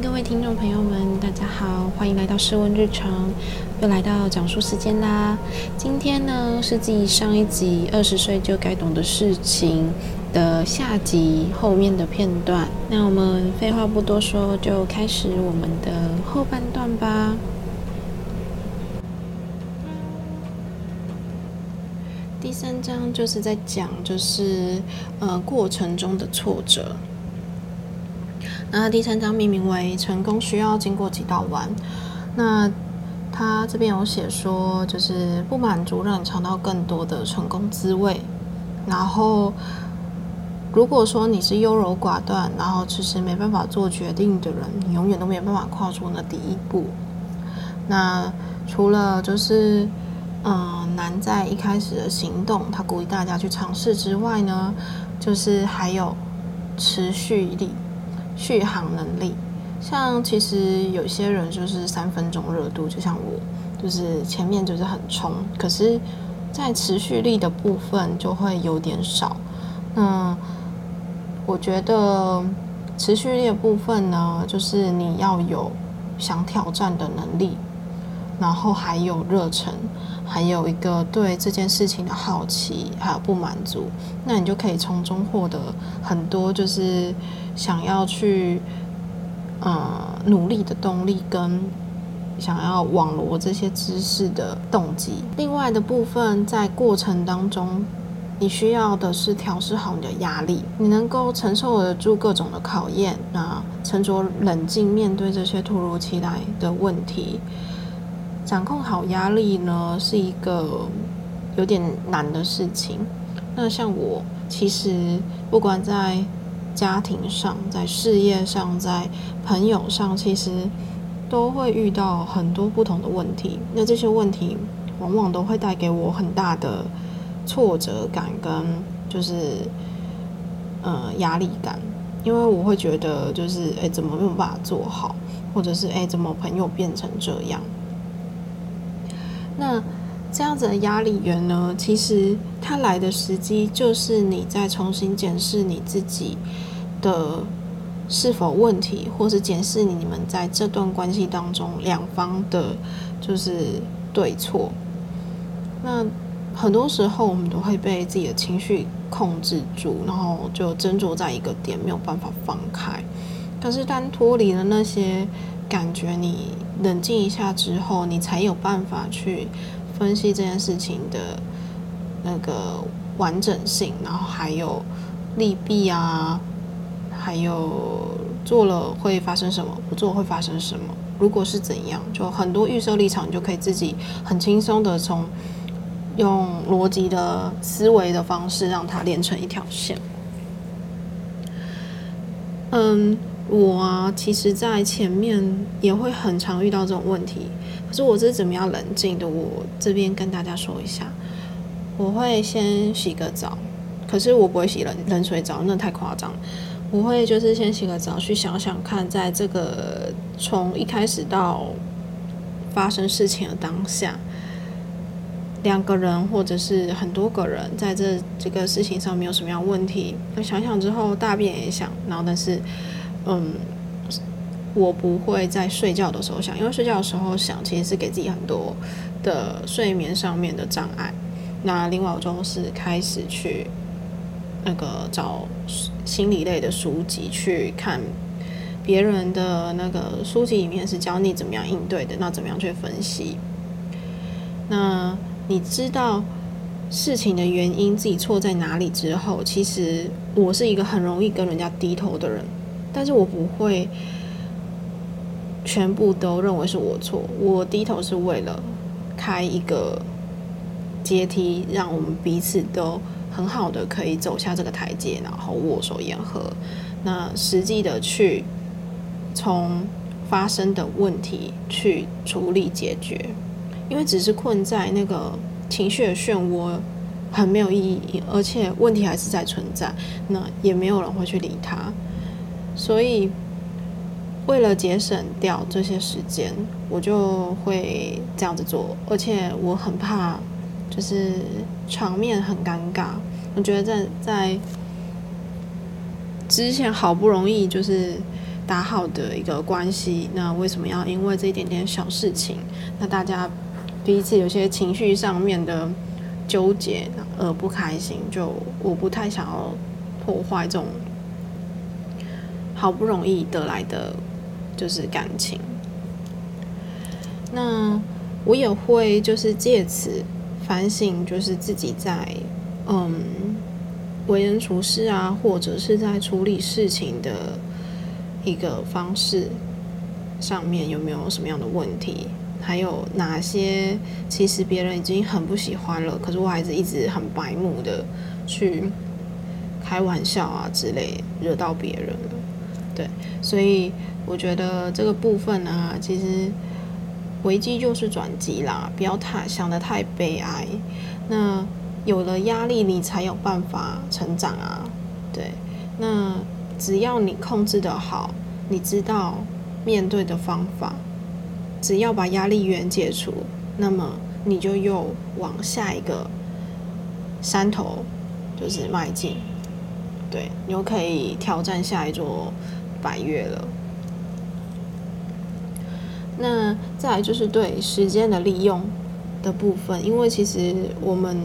各位听众朋友们，大家好，欢迎来到试问日常，又来到讲述时间啦。今天呢是继上一集二十岁就该懂的事情的下集后面的片段。那我们废话不多说，就开始我们的后半段吧。第三章就是在讲，就是呃过程中的挫折。那第三章命名为“成功需要经过几道弯”。那他这边有写说，就是不满足让你尝到更多的成功滋味。然后，如果说你是优柔寡断，然后迟迟没办法做决定的人，你永远都没有办法跨出那第一步。那除了就是嗯难在一开始的行动，他鼓励大家去尝试之外呢，就是还有持续力。续航能力，像其实有些人就是三分钟热度，就像我，就是前面就是很冲，可是，在持续力的部分就会有点少。那我觉得持续力的部分呢，就是你要有想挑战的能力，然后还有热忱，还有一个对这件事情的好奇，还有不满足，那你就可以从中获得很多，就是。想要去呃努力的动力跟想要网罗这些知识的动机。另外的部分，在过程当中，你需要的是调试好你的压力，你能够承受得住各种的考验，那沉着冷静面对这些突如其来的问题，掌控好压力呢，是一个有点难的事情。那像我，其实不管在家庭上，在事业上，在朋友上，其实都会遇到很多不同的问题。那这些问题往往都会带给我很大的挫折感，跟就是呃压力感，因为我会觉得就是哎，怎么没有办法做好，或者是哎，怎么朋友变成这样？那这样子的压力源呢？其实它来的时机就是你在重新检视你自己的是否问题，或是检视你们在这段关系当中两方的，就是对错。那很多时候我们都会被自己的情绪控制住，然后就斟酌在一个点，没有办法放开。可是当脱离了那些感觉，你冷静一下之后，你才有办法去。分析这件事情的那个完整性，然后还有利弊啊，还有做了会发生什么，不做会发生什么，如果是怎样，就很多预设立场，你就可以自己很轻松的从用逻辑的思维的方式让它连成一条线。嗯。我啊，其实，在前面也会很常遇到这种问题。可是我这是怎么样冷静的？我这边跟大家说一下，我会先洗个澡，可是我不会洗冷冷水澡，那太夸张。我会就是先洗个澡，去想想看，在这个从一开始到发生事情的当下，两个人或者是很多个人在这这个事情上面有什么样问题？那想想之后，大便也想，然后但是。嗯，我不会在睡觉的时候想，因为睡觉的时候想，其实是给自己很多的睡眠上面的障碍。那另外，我就是开始去那个找心理类的书籍去看，别人的那个书籍里面是教你怎么样应对的，那怎么样去分析？那你知道事情的原因，自己错在哪里之后，其实我是一个很容易跟人家低头的人。但是我不会全部都认为是我错，我低头是为了开一个阶梯，让我们彼此都很好的可以走下这个台阶，然后握手言和。那实际的去从发生的问题去处理解决，因为只是困在那个情绪的漩涡，很没有意义，而且问题还是在存在，那也没有人会去理他。所以，为了节省掉这些时间，我就会这样子做。而且我很怕，就是场面很尴尬。我觉得在在之前好不容易就是。打好的一个关系，那为什么要因为这一点点小事情，那大家彼此有些情绪上面的纠结而不开心？就我不太想要破坏这种好不容易得来的，就是感情。那我也会就是借此反省，就是自己在嗯为人处事啊，或者是在处理事情的。一个方式上面有没有什么样的问题？还有哪些其实别人已经很不喜欢了，可是我还是一直很白目的去开玩笑啊之类，惹到别人了。对，所以我觉得这个部分呢，其实危机就是转机啦，不要太想的太悲哀。那有了压力，你才有办法成长啊。对，那。只要你控制的好，你知道面对的方法，只要把压力源解除，那么你就又往下一个山头就是迈进，对，你又可以挑战下一座百月了。那再就是对时间的利用的部分，因为其实我们。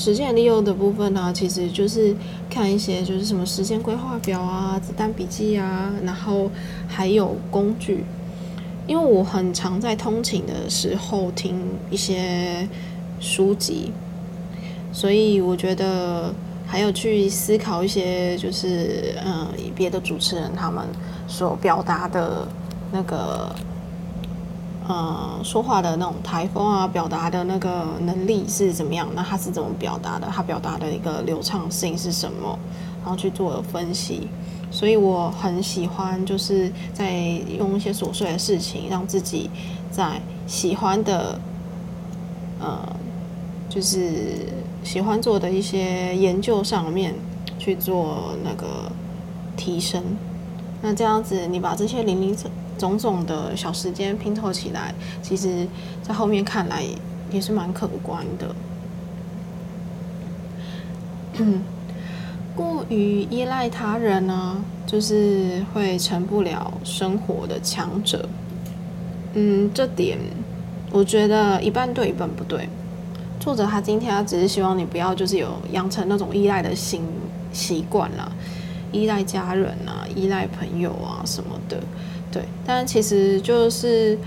时间利用的部分呢，其实就是看一些就是什么时间规划表啊、子弹笔记啊，然后还有工具。因为我很常在通勤的时候听一些书籍，所以我觉得还有去思考一些就是嗯别的主持人他们所表达的那个。呃，说话的那种台风啊，表达的那个能力是怎么样？那他是怎么表达的？他表达的一个流畅性是什么？然后去做分析。所以我很喜欢，就是在用一些琐碎的事情，让自己在喜欢的，呃，就是喜欢做的一些研究上面去做那个提升。那这样子，你把这些零零整。种种的小时间拼凑起来，其实，在后面看来也是蛮可观的。过于依赖他人呢，就是会成不了生活的强者。嗯，这点我觉得一半对一半不对。作者他今天他只是希望你不要就是有养成那种依赖的心习惯了，依赖家人啊，依赖朋友啊什么的。对，但其实就是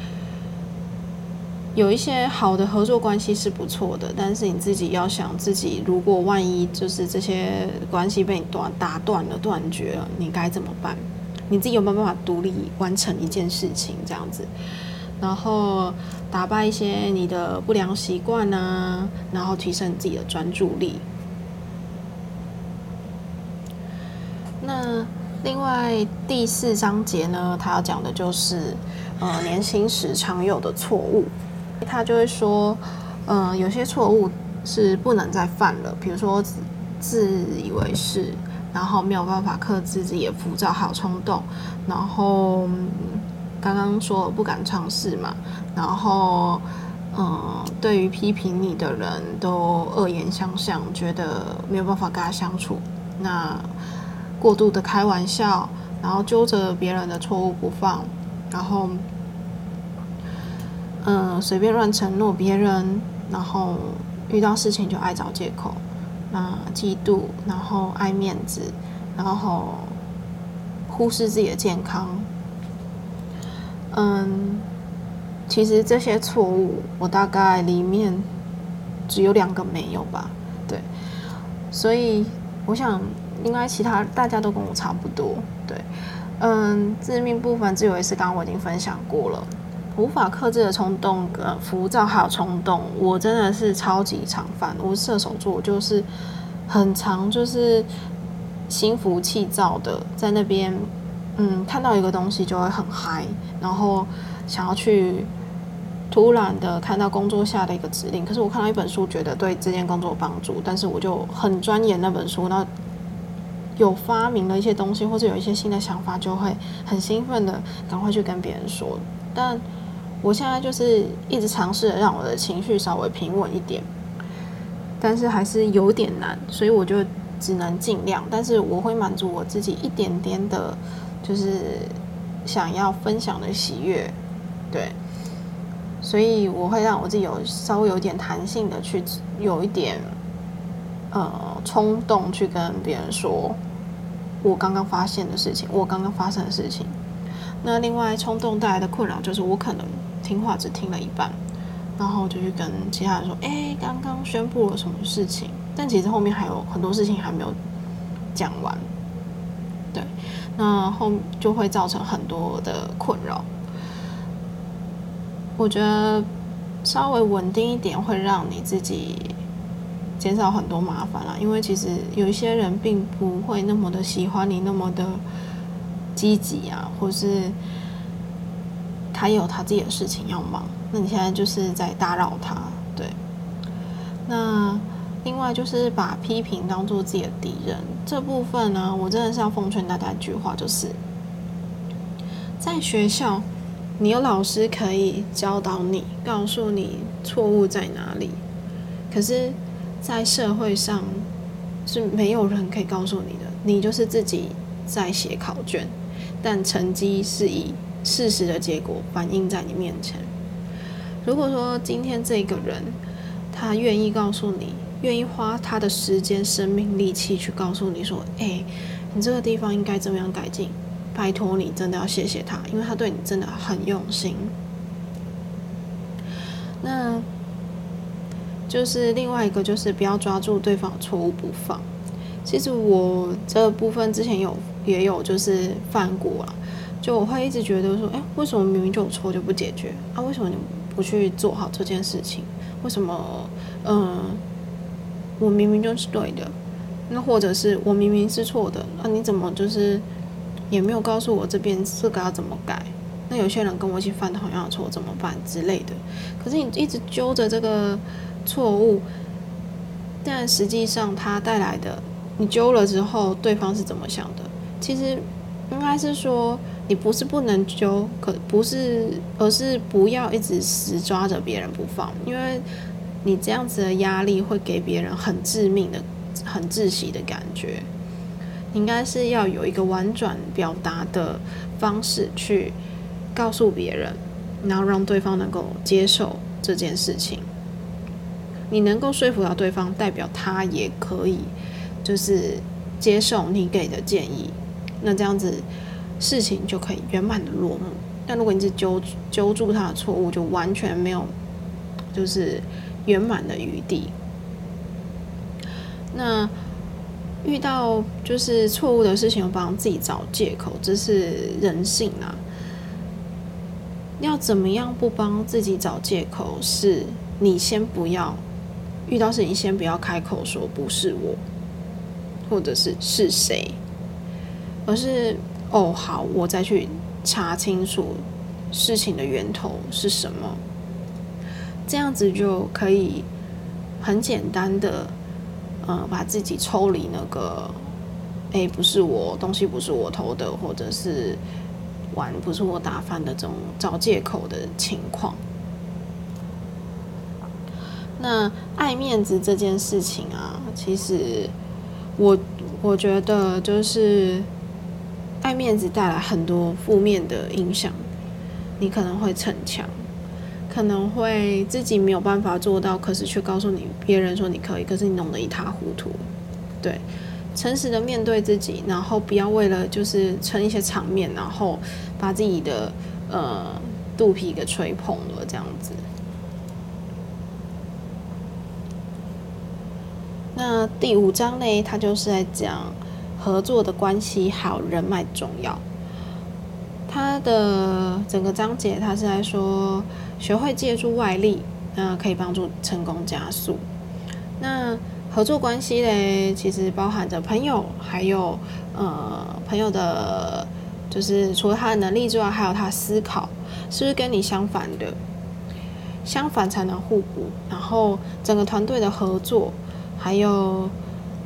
有一些好的合作关系是不错的，但是你自己要想，自己如果万一就是这些关系被你断打断了、断绝了，你该怎么办？你自己有没有办法独立完成一件事情这样子？然后打败一些你的不良习惯啊，然后提升自己的专注力。那。另外第四章节呢，他要讲的就是呃年轻时常有的错误。他就会说，嗯，有些错误是不能再犯了，比如说自以为是，然后没有办法克制自己的浮躁还有冲动，然后刚刚说不敢尝试嘛，然后嗯，对于批评你的人都恶言相向，觉得没有办法跟他相处，那。过度的开玩笑，然后揪着别人的错误不放，然后，嗯，随便乱承诺别人，然后遇到事情就爱找借口，那嫉妒，然后爱面子，然后忽视自己的健康，嗯，其实这些错误，我大概里面只有两个没有吧，对，所以我想。应该其他大家都跟我差不多，对，嗯，致命部分、自以为是，刚刚我已经分享过了。无法克制的冲动、呃，浮躁还有冲动，我真的是超级常犯。我射手座就是很常就是心浮气躁的，在那边，嗯，看到一个东西就会很嗨，然后想要去突然的看到工作下的一个指令，可是我看到一本书，觉得对这件工作有帮助，但是我就很钻研那本书，那。有发明了一些东西，或者有一些新的想法，就会很兴奋的赶快去跟别人说。但我现在就是一直尝试让我的情绪稍微平稳一点，但是还是有点难，所以我就只能尽量。但是我会满足我自己一点点的就是想要分享的喜悦，对，所以我会让我自己有稍微有点弹性的去有一点呃冲动去跟别人说我刚刚发现的事情，我刚刚发生的事情。那另外冲动带来的困扰就是我可能听话只听了一半，然后就去跟其他人说，哎，刚刚宣布了什么事情，但其实后面还有很多事情还没有讲完。对，那后就会造成很多的困扰。我觉得稍微稳定一点会让你自己减少很多麻烦啦，因为其实有一些人并不会那么的喜欢你那么的积极啊，或是他有他自己的事情要忙，那你现在就是在打扰他。对，那。另外就是把批评当做自己的敌人这部分呢，我真的是要奉劝大家一句话，就是在学校，你有老师可以教导你，告诉你错误在哪里。可是，在社会上是没有人可以告诉你的，你就是自己在写考卷，但成绩是以事实的结果反映在你面前。如果说今天这个人他愿意告诉你，愿意花他的时间、生命力气去告诉你说：“哎，你这个地方应该怎么样改进？”拜托你，真的要谢谢他，因为他对你真的很用心。那就是另外一个，就是不要抓住对方错误不放。其实我这部分之前有也有就是犯过啊，就我会一直觉得说：“哎，为什么明明就有错就不解决啊？为什么你不去做好这件事情？为什么？嗯。”我明明就是对的，那或者是我明明是错的，那你怎么就是也没有告诉我这边这个要怎么改？那有些人跟我一起犯同样的错怎么办之类的？可是你一直揪着这个错误，但实际上它带来的，你揪了之后，对方是怎么想的？其实应该是说，你不是不能揪，可不是，而是不要一直死抓着别人不放，因为。你这样子的压力会给别人很致命的、很窒息的感觉。应该是要有一个婉转表达的方式去告诉别人，然后让对方能够接受这件事情。你能够说服到对方，代表他也可以就是接受你给的建议。那这样子事情就可以圆满的落幕。但如果你是揪揪住他的错误，就完全没有就是。圆满的余地。那遇到就是错误的事情，帮自己找借口，这是人性啊。要怎么样不帮自己找借口？是你先不要遇到事情，先不要开口说不是我，或者是是谁，而是哦好，我再去查清楚事情的源头是什么。这样子就可以很简单的，呃，把自己抽离那个，哎，不是我东西不是我偷的，或者是碗不是我打翻的这种找借口的情况。那爱面子这件事情啊，其实我我觉得就是爱面子带来很多负面的影响，你可能会逞强。可能会自己没有办法做到，可是却告诉你别人说你可以，可是你弄得一塌糊涂。对，诚实的面对自己，然后不要为了就是撑一些场面，然后把自己的呃肚皮给吹捧了这样子。那第五章呢，它就是在讲合作的关系还有人脉重要。它的整个章节，它是在说。学会借助外力，那可以帮助成功加速。那合作关系嘞，其实包含着朋友，还有呃朋友的，就是除了他的能力之外，还有他思考是不是跟你相反的，相反才能互补。然后整个团队的合作，还有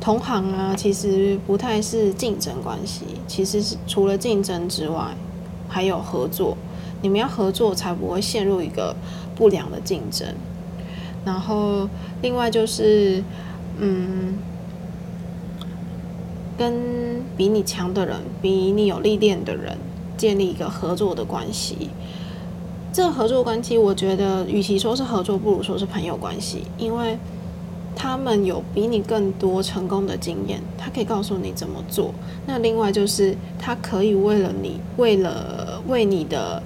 同行啊，其实不太是竞争关系，其实是除了竞争之外，还有合作。你们要合作，才不会陷入一个不良的竞争。然后，另外就是，嗯，跟比你强的人、比你有历练的人建立一个合作的关系。这合作关系，我觉得与其说是合作，不如说是朋友关系，因为他们有比你更多成功的经验，他可以告诉你怎么做。那另外就是他可以为了你，为了为你的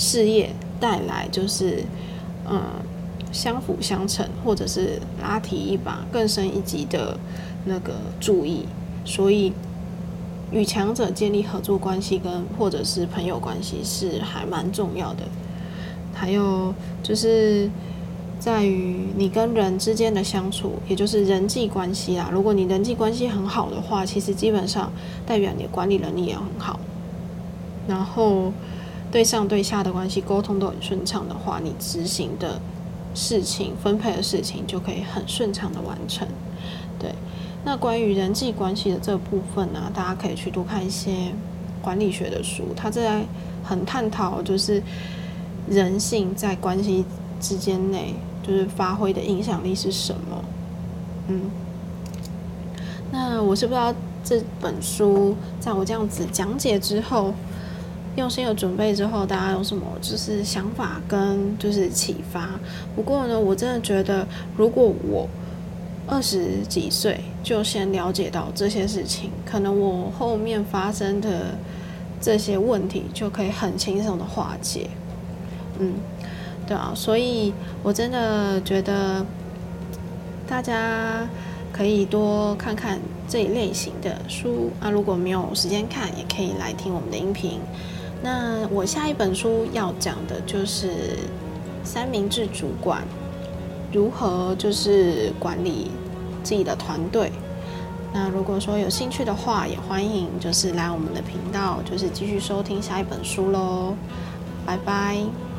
事业带来就是嗯相辅相成，或者是拉提一把更深一级的那个注意。所以与强者建立合作关系跟或者是朋友关系是还蛮重要的。还有就是在于你跟人之间的相处，也就是人际关系啦。如果你人际关系很好的话，其实基本上代表你的管理能力也很好。然后对上对下的关系沟通都很顺畅的话，你执行的事情、分配的事情就可以很顺畅的完成。对，那关于人际关系的这部分呢，大家可以去多看一些管理学的书，它在很探讨就是。人性在关系之间内，就是发挥的影响力是什么？嗯，那我是不知道这本书在我这样子讲解之后，用心的准备之后，大家有什么就是想法跟就是启发？不过呢，我真的觉得，如果我二十几岁就先了解到这些事情，可能我后面发生的这些问题就可以很轻松的化解。嗯，对啊，所以我真的觉得大家可以多看看这一类型的书啊。如果没有时间看，也可以来听我们的音频。那我下一本书要讲的就是三明治主管如何就是管理自己的团队。那如果说有兴趣的话，也欢迎就是来我们的频道，就是继续收听下一本书喽。拜拜。